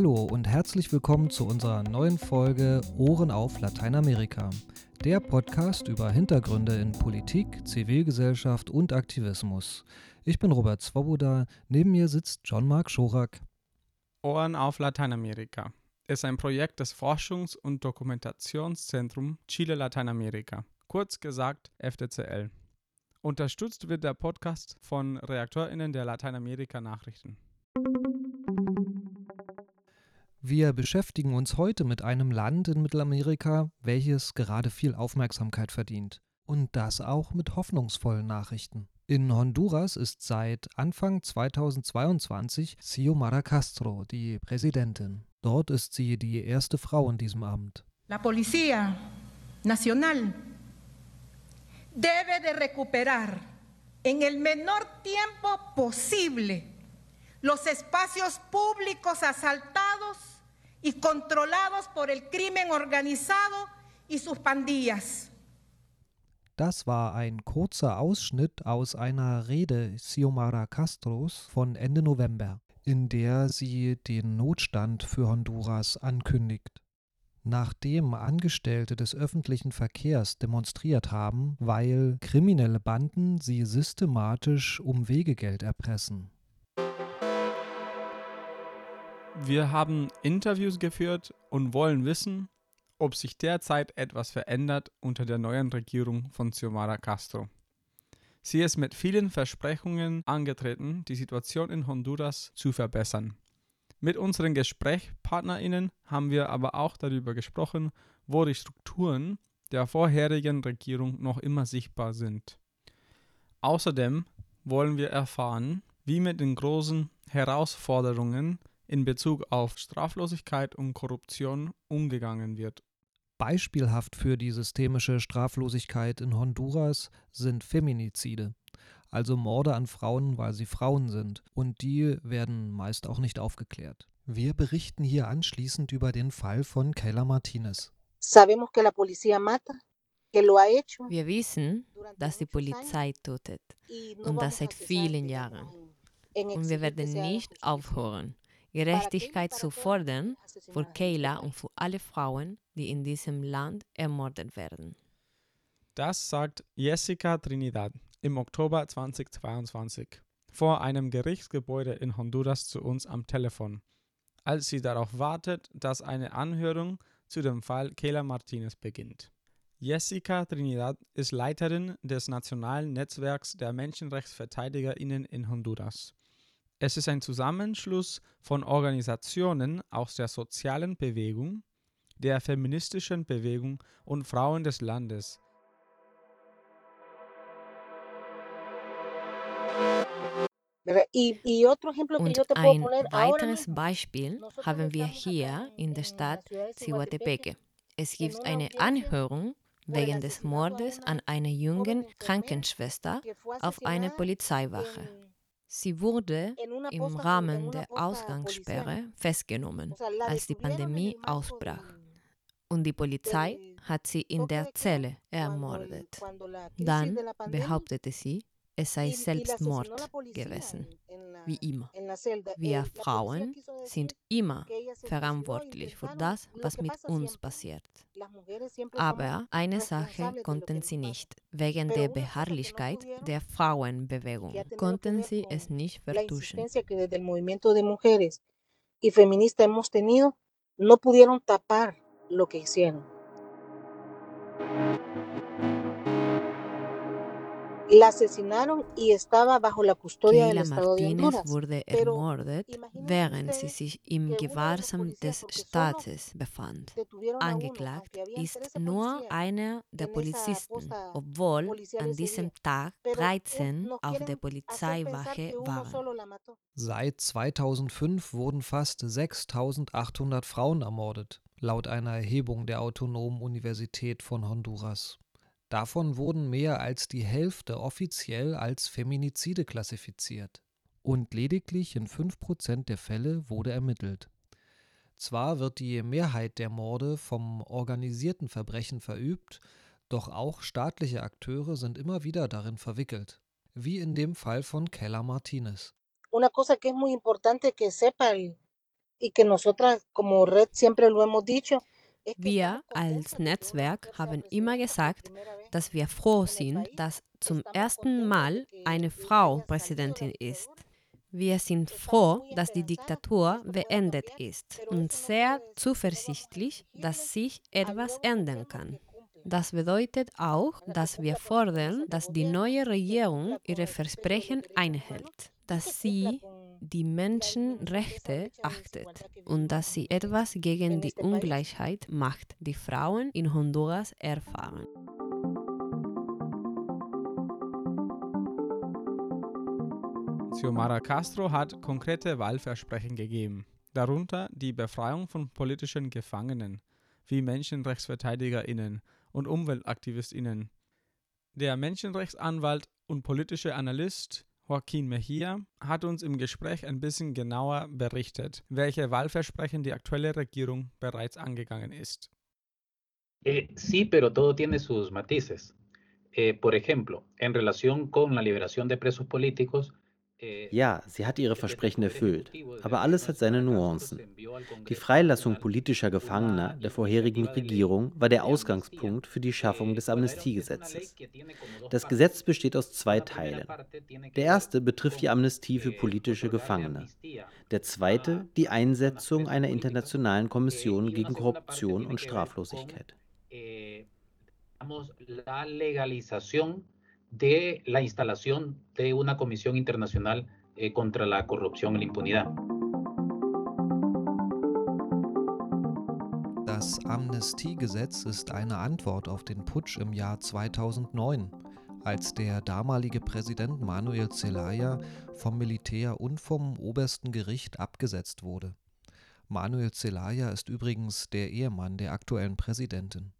Hallo und herzlich willkommen zu unserer neuen Folge Ohren auf Lateinamerika. Der Podcast über Hintergründe in Politik, Zivilgesellschaft und Aktivismus. Ich bin Robert Swoboda, neben mir sitzt John-Mark Schorak. Ohren auf Lateinamerika ist ein Projekt des Forschungs- und Dokumentationszentrums Chile Lateinamerika, kurz gesagt FDCL. Unterstützt wird der Podcast von ReaktorInnen der Lateinamerika Nachrichten. Wir beschäftigen uns heute mit einem Land in Mittelamerika, welches gerade viel Aufmerksamkeit verdient. Und das auch mit hoffnungsvollen Nachrichten. In Honduras ist seit Anfang 2022 Xiomara Castro die Präsidentin. Dort ist sie die erste Frau in diesem Amt. La Policía Nacional debe de recuperar en el menor tiempo posible los espacios públicos asaltados y controlados por el crimen organizado y sus pandillas. Das war ein kurzer Ausschnitt aus einer Rede Xiomara Castros von Ende November, in der sie den Notstand für Honduras ankündigt. Nachdem Angestellte des öffentlichen Verkehrs demonstriert haben, weil kriminelle Banden sie systematisch um Wegegeld erpressen. Wir haben Interviews geführt und wollen wissen, ob sich derzeit etwas verändert unter der neuen Regierung von Xiomara Castro. Sie ist mit vielen Versprechungen angetreten, die Situation in Honduras zu verbessern. Mit unseren GesprächspartnerInnen haben wir aber auch darüber gesprochen, wo die Strukturen der vorherigen Regierung noch immer sichtbar sind. Außerdem wollen wir erfahren, wie mit den großen Herausforderungen in Bezug auf Straflosigkeit und Korruption umgegangen wird. Beispielhaft für die systemische Straflosigkeit in Honduras sind Feminizide, also Morde an Frauen, weil sie Frauen sind, und die werden meist auch nicht aufgeklärt. Wir berichten hier anschließend über den Fall von Kayla Martinez. Wir wissen, dass die Polizei tötet und das seit vielen Jahren. Und wir werden nicht aufhören, Gerechtigkeit zu fordern für Kayla und für alle Frauen, die in diesem Land ermordet werden. Das sagt Jessica Trinidad im Oktober 2022 vor einem Gerichtsgebäude in Honduras zu uns am Telefon, als sie darauf wartet, dass eine Anhörung zu dem Fall Kayla Martinez beginnt. Jessica Trinidad ist Leiterin des Nationalen Netzwerks der Menschenrechtsverteidigerinnen in Honduras. Es ist ein Zusammenschluss von Organisationen aus der sozialen Bewegung, der feministischen Bewegung und Frauen des Landes. Und ein weiteres Beispiel haben wir hier in der Stadt Cihuatepeque. Es gibt eine Anhörung wegen des Mordes an einer jungen Krankenschwester auf einer Polizeiwache. Sie wurde im Rahmen der Ausgangssperre festgenommen, als die Pandemie ausbrach. Und die Polizei hat sie in der Zelle ermordet. Dann behauptete sie, es sei Selbstmord gewesen, wie immer. Wir Frauen sind immer verantwortlich für das, was mit uns passiert. Aber eine Sache konnten sie nicht. Wegen der Beharrlichkeit der Frauenbewegung konnten sie es nicht vertuschen. y feminista hemos tenido, no pudieron tapar lo que hicieron. La asesinaron y estaba bajo la custodia del Estado de Honduras. wurde ermordet, während sie sich im Gewahrsam des Staates befand. Angeklagt ist nur einer der Polizisten, obwohl an diesem Tag 13 auf der Polizeiwache waren. Seit 2005 wurden fast 6800 Frauen ermordet, laut einer Erhebung der Autonomen Universität von Honduras. Davon wurden mehr als die Hälfte offiziell als Feminizide klassifiziert. Und lediglich in 5% der Fälle wurde ermittelt. Zwar wird die Mehrheit der Morde vom organisierten Verbrechen verübt, doch auch staatliche Akteure sind immer wieder darin verwickelt, wie in dem Fall von Keller Martinez. Una cosa que es muy importante que sepa el, Wir als Netzwerk haben immer gesagt, dass wir froh sind, dass zum ersten Mal eine Frau Präsidentin ist. Wir sind froh, dass die Diktatur beendet ist und sehr zuversichtlich, dass sich etwas ändern kann. Das bedeutet auch, dass wir fordern, dass die neue Regierung ihre Versprechen einhält, dass sie die Menschenrechte achtet und dass sie etwas gegen die Ungleichheit macht, die Frauen in Honduras erfahren. Xiomara Castro hat konkrete Wahlversprechen gegeben, darunter die Befreiung von politischen Gefangenen wie Menschenrechtsverteidigerinnen und Umweltaktivistinnen. Der Menschenrechtsanwalt und politische Analyst Joaquín Mejía hat uns im Gespräch ein bisschen genauer berichtet, welche Wahlversprechen die aktuelle Regierung bereits angegangen ist. Eh, sí, pero todo tiene sus matices. Eh, por ejemplo, en relación con la liberación de presos políticos, ja, sie hat ihre Versprechen erfüllt, aber alles hat seine Nuancen. Die Freilassung politischer Gefangener der vorherigen Regierung war der Ausgangspunkt für die Schaffung des Amnestiegesetzes. Das Gesetz besteht aus zwei Teilen. Der erste betrifft die Amnestie für politische Gefangene. Der zweite die Einsetzung einer internationalen Kommission gegen Korruption und Straflosigkeit. De la instalación de una Comisión Internacional eh, contra la Corrupción y la Impunidad. Das Amnestiegesetz ist eine Antwort auf den Putsch im Jahr 2009, als der damalige Präsident Manuel Zelaya vom Militär und vom obersten Gericht abgesetzt wurde. Manuel Zelaya ist übrigens der Ehemann der aktuellen Präsidentin.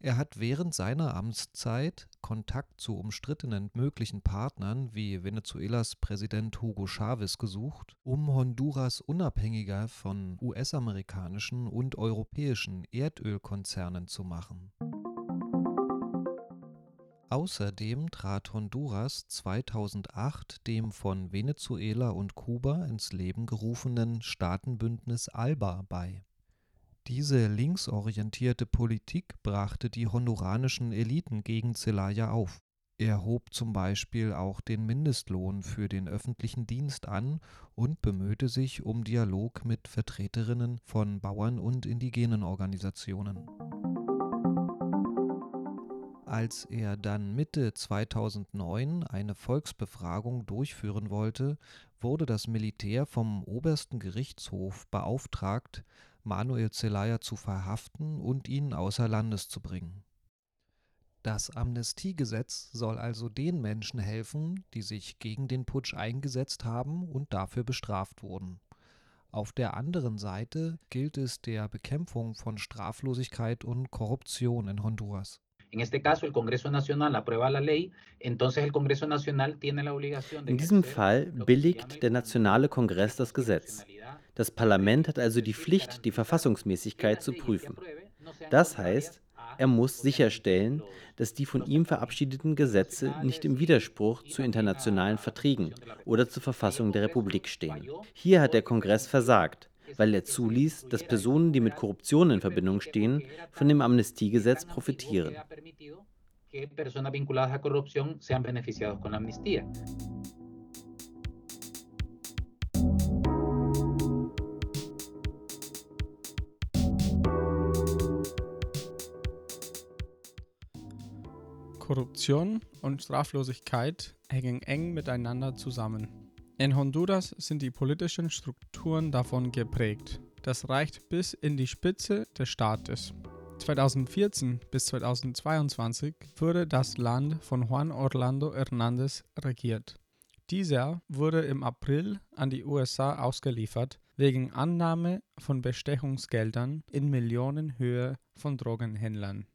Er hat während seiner Amtszeit Kontakt zu umstrittenen möglichen Partnern wie Venezuelas Präsident Hugo Chavez gesucht, um Honduras unabhängiger von US-amerikanischen und europäischen Erdölkonzernen zu machen. Außerdem trat Honduras 2008 dem von Venezuela und Kuba ins Leben gerufenen Staatenbündnis ALBA bei diese linksorientierte Politik brachte die honduranischen Eliten gegen Zelaya auf. Er hob zum Beispiel auch den Mindestlohn für den öffentlichen Dienst an und bemühte sich um Dialog mit Vertreterinnen von Bauern und indigenen Organisationen. Als er dann Mitte 2009 eine Volksbefragung durchführen wollte, wurde das Militär vom obersten Gerichtshof beauftragt, Manuel Zelaya zu verhaften und ihn außer Landes zu bringen. Das Amnestiegesetz soll also den Menschen helfen, die sich gegen den Putsch eingesetzt haben und dafür bestraft wurden. Auf der anderen Seite gilt es der Bekämpfung von Straflosigkeit und Korruption in Honduras. In diesem Fall billigt der Nationale Kongress das Gesetz. Das Parlament hat also die Pflicht, die Verfassungsmäßigkeit zu prüfen. Das heißt, er muss sicherstellen, dass die von ihm verabschiedeten Gesetze nicht im Widerspruch zu internationalen Verträgen oder zur Verfassung der Republik stehen. Hier hat der Kongress versagt, weil er zuließ, dass Personen, die mit Korruption in Verbindung stehen, von dem Amnestiegesetz profitieren. Korruption und Straflosigkeit hängen eng miteinander zusammen. In Honduras sind die politischen Strukturen davon geprägt. Das reicht bis in die Spitze des Staates. 2014 bis 2022 wurde das Land von Juan Orlando Hernández regiert. Dieser wurde im April an die USA ausgeliefert wegen Annahme von Bestechungsgeldern in Millionenhöhe von Drogenhändlern.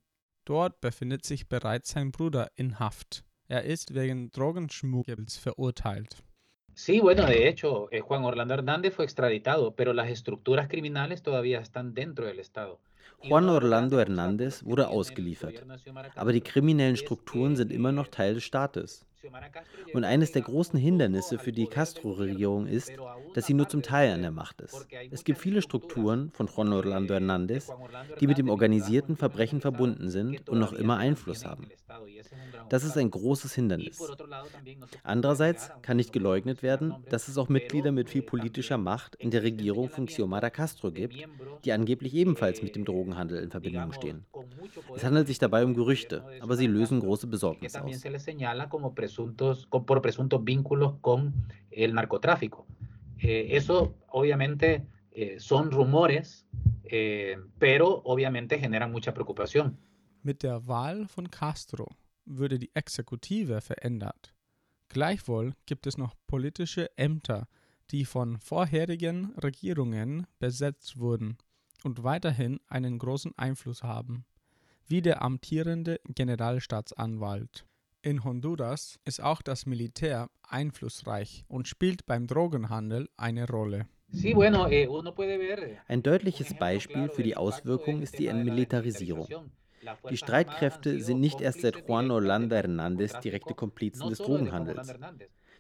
Dort befindet sich bereits sein Bruder in Haft. Er ist wegen Drogenschmuggels verurteilt. Sí, bueno, de hecho, eh, Juan Orlando Hernández fue extraditado, pero las estructuras criminales todavía están dentro del Estado. Juan Orlando Hernández wurde ausgeliefert, aber die kriminellen Strukturen sind immer noch Teil des Staates. Und eines der großen Hindernisse für die Castro-Regierung ist, dass sie nur zum Teil an der Macht ist. Es gibt viele Strukturen von Juan Orlando Hernández, die mit dem organisierten Verbrechen verbunden sind und noch immer Einfluss haben. Das ist ein großes Hindernis. Andererseits kann nicht geleugnet werden, dass es auch Mitglieder mit viel politischer Macht in der Regierung von Xiomara Castro gibt, die angeblich ebenfalls mit dem Drogenhandel in Verbindung stehen. Es handelt sich dabei um Gerüchte, aber sie lösen große Besorgnis aus presuntos, con, por presuntos vínculos con el narcotráfico. Eh, eso obviamente eh, son rumores, eh, pero obviamente generan mucha preocupación. Mit der Wahl von Castro würde die Exekutive verändert. Gleichwohl gibt es noch politische Ämter, die von vorherigen Regierungen besetzt wurden und weiterhin einen großen Einfluss haben, wie der amtierende Generalstaatsanwalt. In Honduras ist auch das Militär einflussreich und spielt beim Drogenhandel eine Rolle. Eh, Ein deutliches Beispiel für die Auswirkungen ist die Entmilitarisierung. Die Streitkräfte sind nicht erst seit Juan Orlando Hernández direkte Komplizen des Drogenhandels.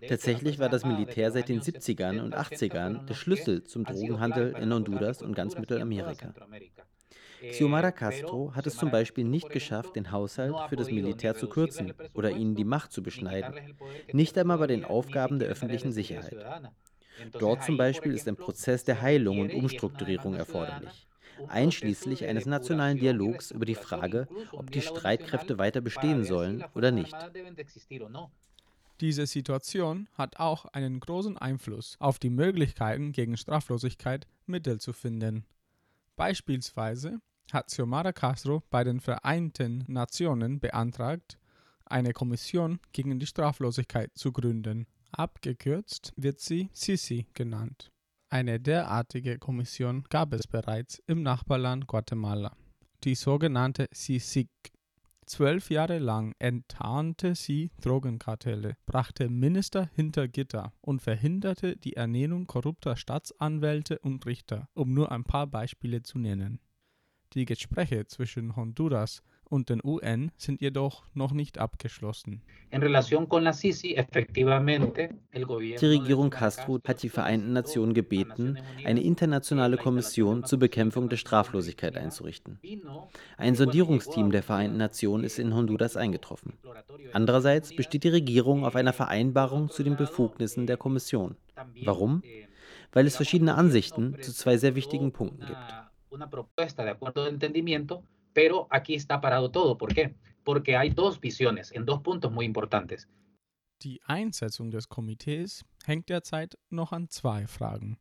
Tatsächlich war das Militär seit den 70ern und 80ern der Schlüssel zum Drogenhandel in Honduras und ganz Mittelamerika. Xiomara Castro hat es zum Beispiel nicht geschafft, den Haushalt für das Militär zu kürzen oder ihnen die Macht zu beschneiden, nicht einmal bei den Aufgaben der öffentlichen Sicherheit. Dort zum Beispiel ist ein Prozess der Heilung und Umstrukturierung erforderlich, einschließlich eines nationalen Dialogs über die Frage, ob die Streitkräfte weiter bestehen sollen oder nicht. Diese Situation hat auch einen großen Einfluss auf die Möglichkeiten, gegen Straflosigkeit Mittel zu finden. Beispielsweise hat Xiomara Castro bei den Vereinten Nationen beantragt, eine Kommission gegen die Straflosigkeit zu gründen. Abgekürzt wird sie Sisi genannt. Eine derartige Kommission gab es bereits im Nachbarland Guatemala, die sogenannte CICIG. Zwölf Jahre lang enttarnte sie Drogenkartelle, brachte Minister hinter Gitter und verhinderte die Ernennung korrupter Staatsanwälte und Richter, um nur ein paar Beispiele zu nennen. Die Gespräche zwischen Honduras und den UN sind jedoch noch nicht abgeschlossen. Die Regierung Castro hat die Vereinten Nationen gebeten, eine internationale Kommission zur Bekämpfung der Straflosigkeit einzurichten. Ein Sondierungsteam der Vereinten Nationen ist in Honduras eingetroffen. Andererseits besteht die Regierung auf einer Vereinbarung zu den Befugnissen der Kommission. Warum? Weil es verschiedene Ansichten zu zwei sehr wichtigen Punkten gibt. Pero aquí está parado todo. ¿Por qué? Porque hay dos visiones en dos puntos muy importantes. Die Einsetzung des Komitees hängt derzeit noch an zwei Fragen.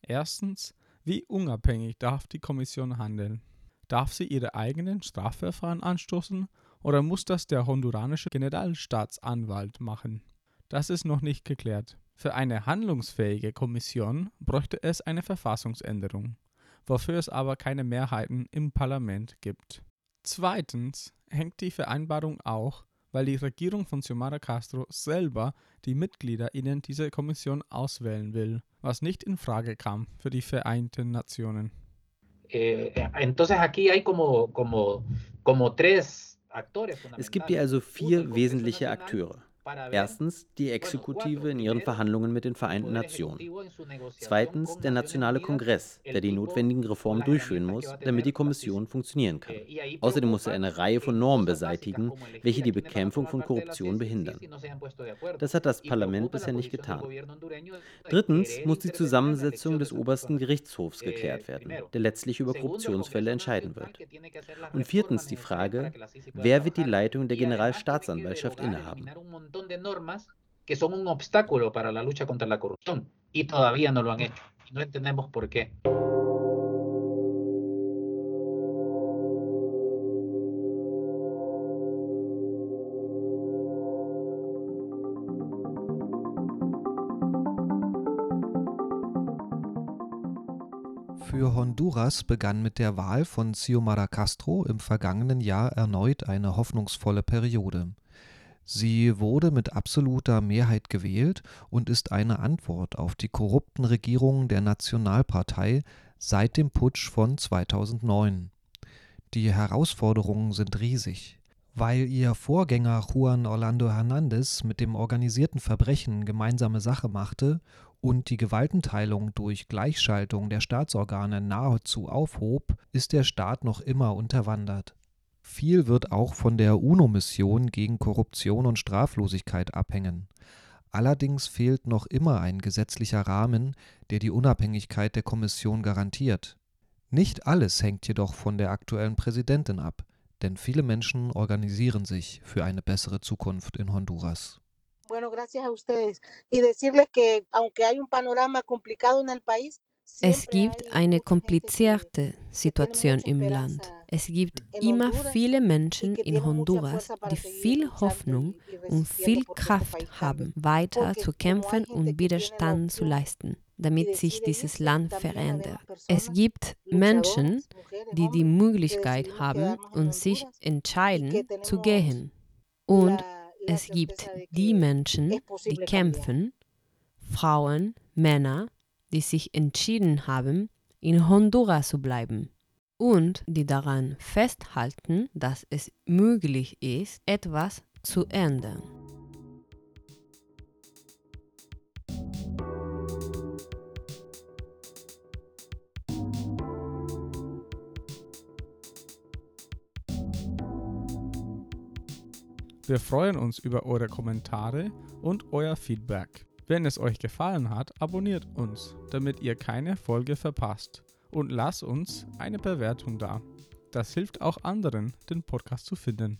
Erstens, wie unabhängig darf die Kommission handeln? Darf sie ihre eigenen Strafverfahren anstoßen oder muss das der honduranische Generalstaatsanwalt machen? Das ist noch nicht geklärt. Für eine handlungsfähige Kommission bräuchte es eine Verfassungsänderung wofür es aber keine Mehrheiten im Parlament gibt. Zweitens hängt die Vereinbarung auch, weil die Regierung von Xiomara Castro selber die Mitglieder in diese Kommission auswählen will, was nicht in Frage kam für die Vereinten Nationen. Eh, es gibt hier also vier wesentliche Akteure. Erstens die Exekutive in ihren Verhandlungen mit den Vereinten Nationen. Zweitens der Nationale Kongress, der die notwendigen Reformen durchführen muss, damit die Kommission funktionieren kann. Außerdem muss er eine Reihe von Normen beseitigen, welche die Bekämpfung von Korruption behindern. Das hat das Parlament bisher nicht getan. Drittens muss die Zusammensetzung des obersten Gerichtshofs geklärt werden, der letztlich über Korruptionsfälle entscheiden wird. Und viertens die Frage, wer wird die Leitung der Generalstaatsanwaltschaft innehaben? Montón de normas que son un obstáculo para la lucha contra la corrupción y todavía no lo han hecho. Y no entendemos por qué. Für Honduras begann mit der Wahl von Xiomara Castro im vergangenen Jahr erneut eine hoffnungsvolle Periode. Sie wurde mit absoluter Mehrheit gewählt und ist eine Antwort auf die korrupten Regierungen der Nationalpartei seit dem Putsch von 2009. Die Herausforderungen sind riesig. Weil ihr Vorgänger Juan Orlando Hernández mit dem organisierten Verbrechen gemeinsame Sache machte und die Gewaltenteilung durch Gleichschaltung der Staatsorgane nahezu aufhob, ist der Staat noch immer unterwandert. Viel wird auch von der UNO-Mission gegen Korruption und Straflosigkeit abhängen. Allerdings fehlt noch immer ein gesetzlicher Rahmen, der die Unabhängigkeit der Kommission garantiert. Nicht alles hängt jedoch von der aktuellen Präsidentin ab, denn viele Menschen organisieren sich für eine bessere Zukunft in Honduras. Es gibt eine komplizierte Situation im Land. Es gibt immer viele Menschen in Honduras, die viel Hoffnung und viel Kraft haben, weiter zu kämpfen und Widerstand zu leisten, damit sich dieses Land verändert. Es gibt Menschen, die die Möglichkeit haben und sich entscheiden zu gehen. Und es gibt die Menschen, die kämpfen, Frauen, Männer, die sich entschieden haben, in Honduras zu bleiben und die daran festhalten, dass es möglich ist, etwas zu ändern. Wir freuen uns über eure Kommentare und euer Feedback. Wenn es euch gefallen hat, abonniert uns, damit ihr keine Folge verpasst. Und lasst uns eine Bewertung da. Das hilft auch anderen, den Podcast zu finden.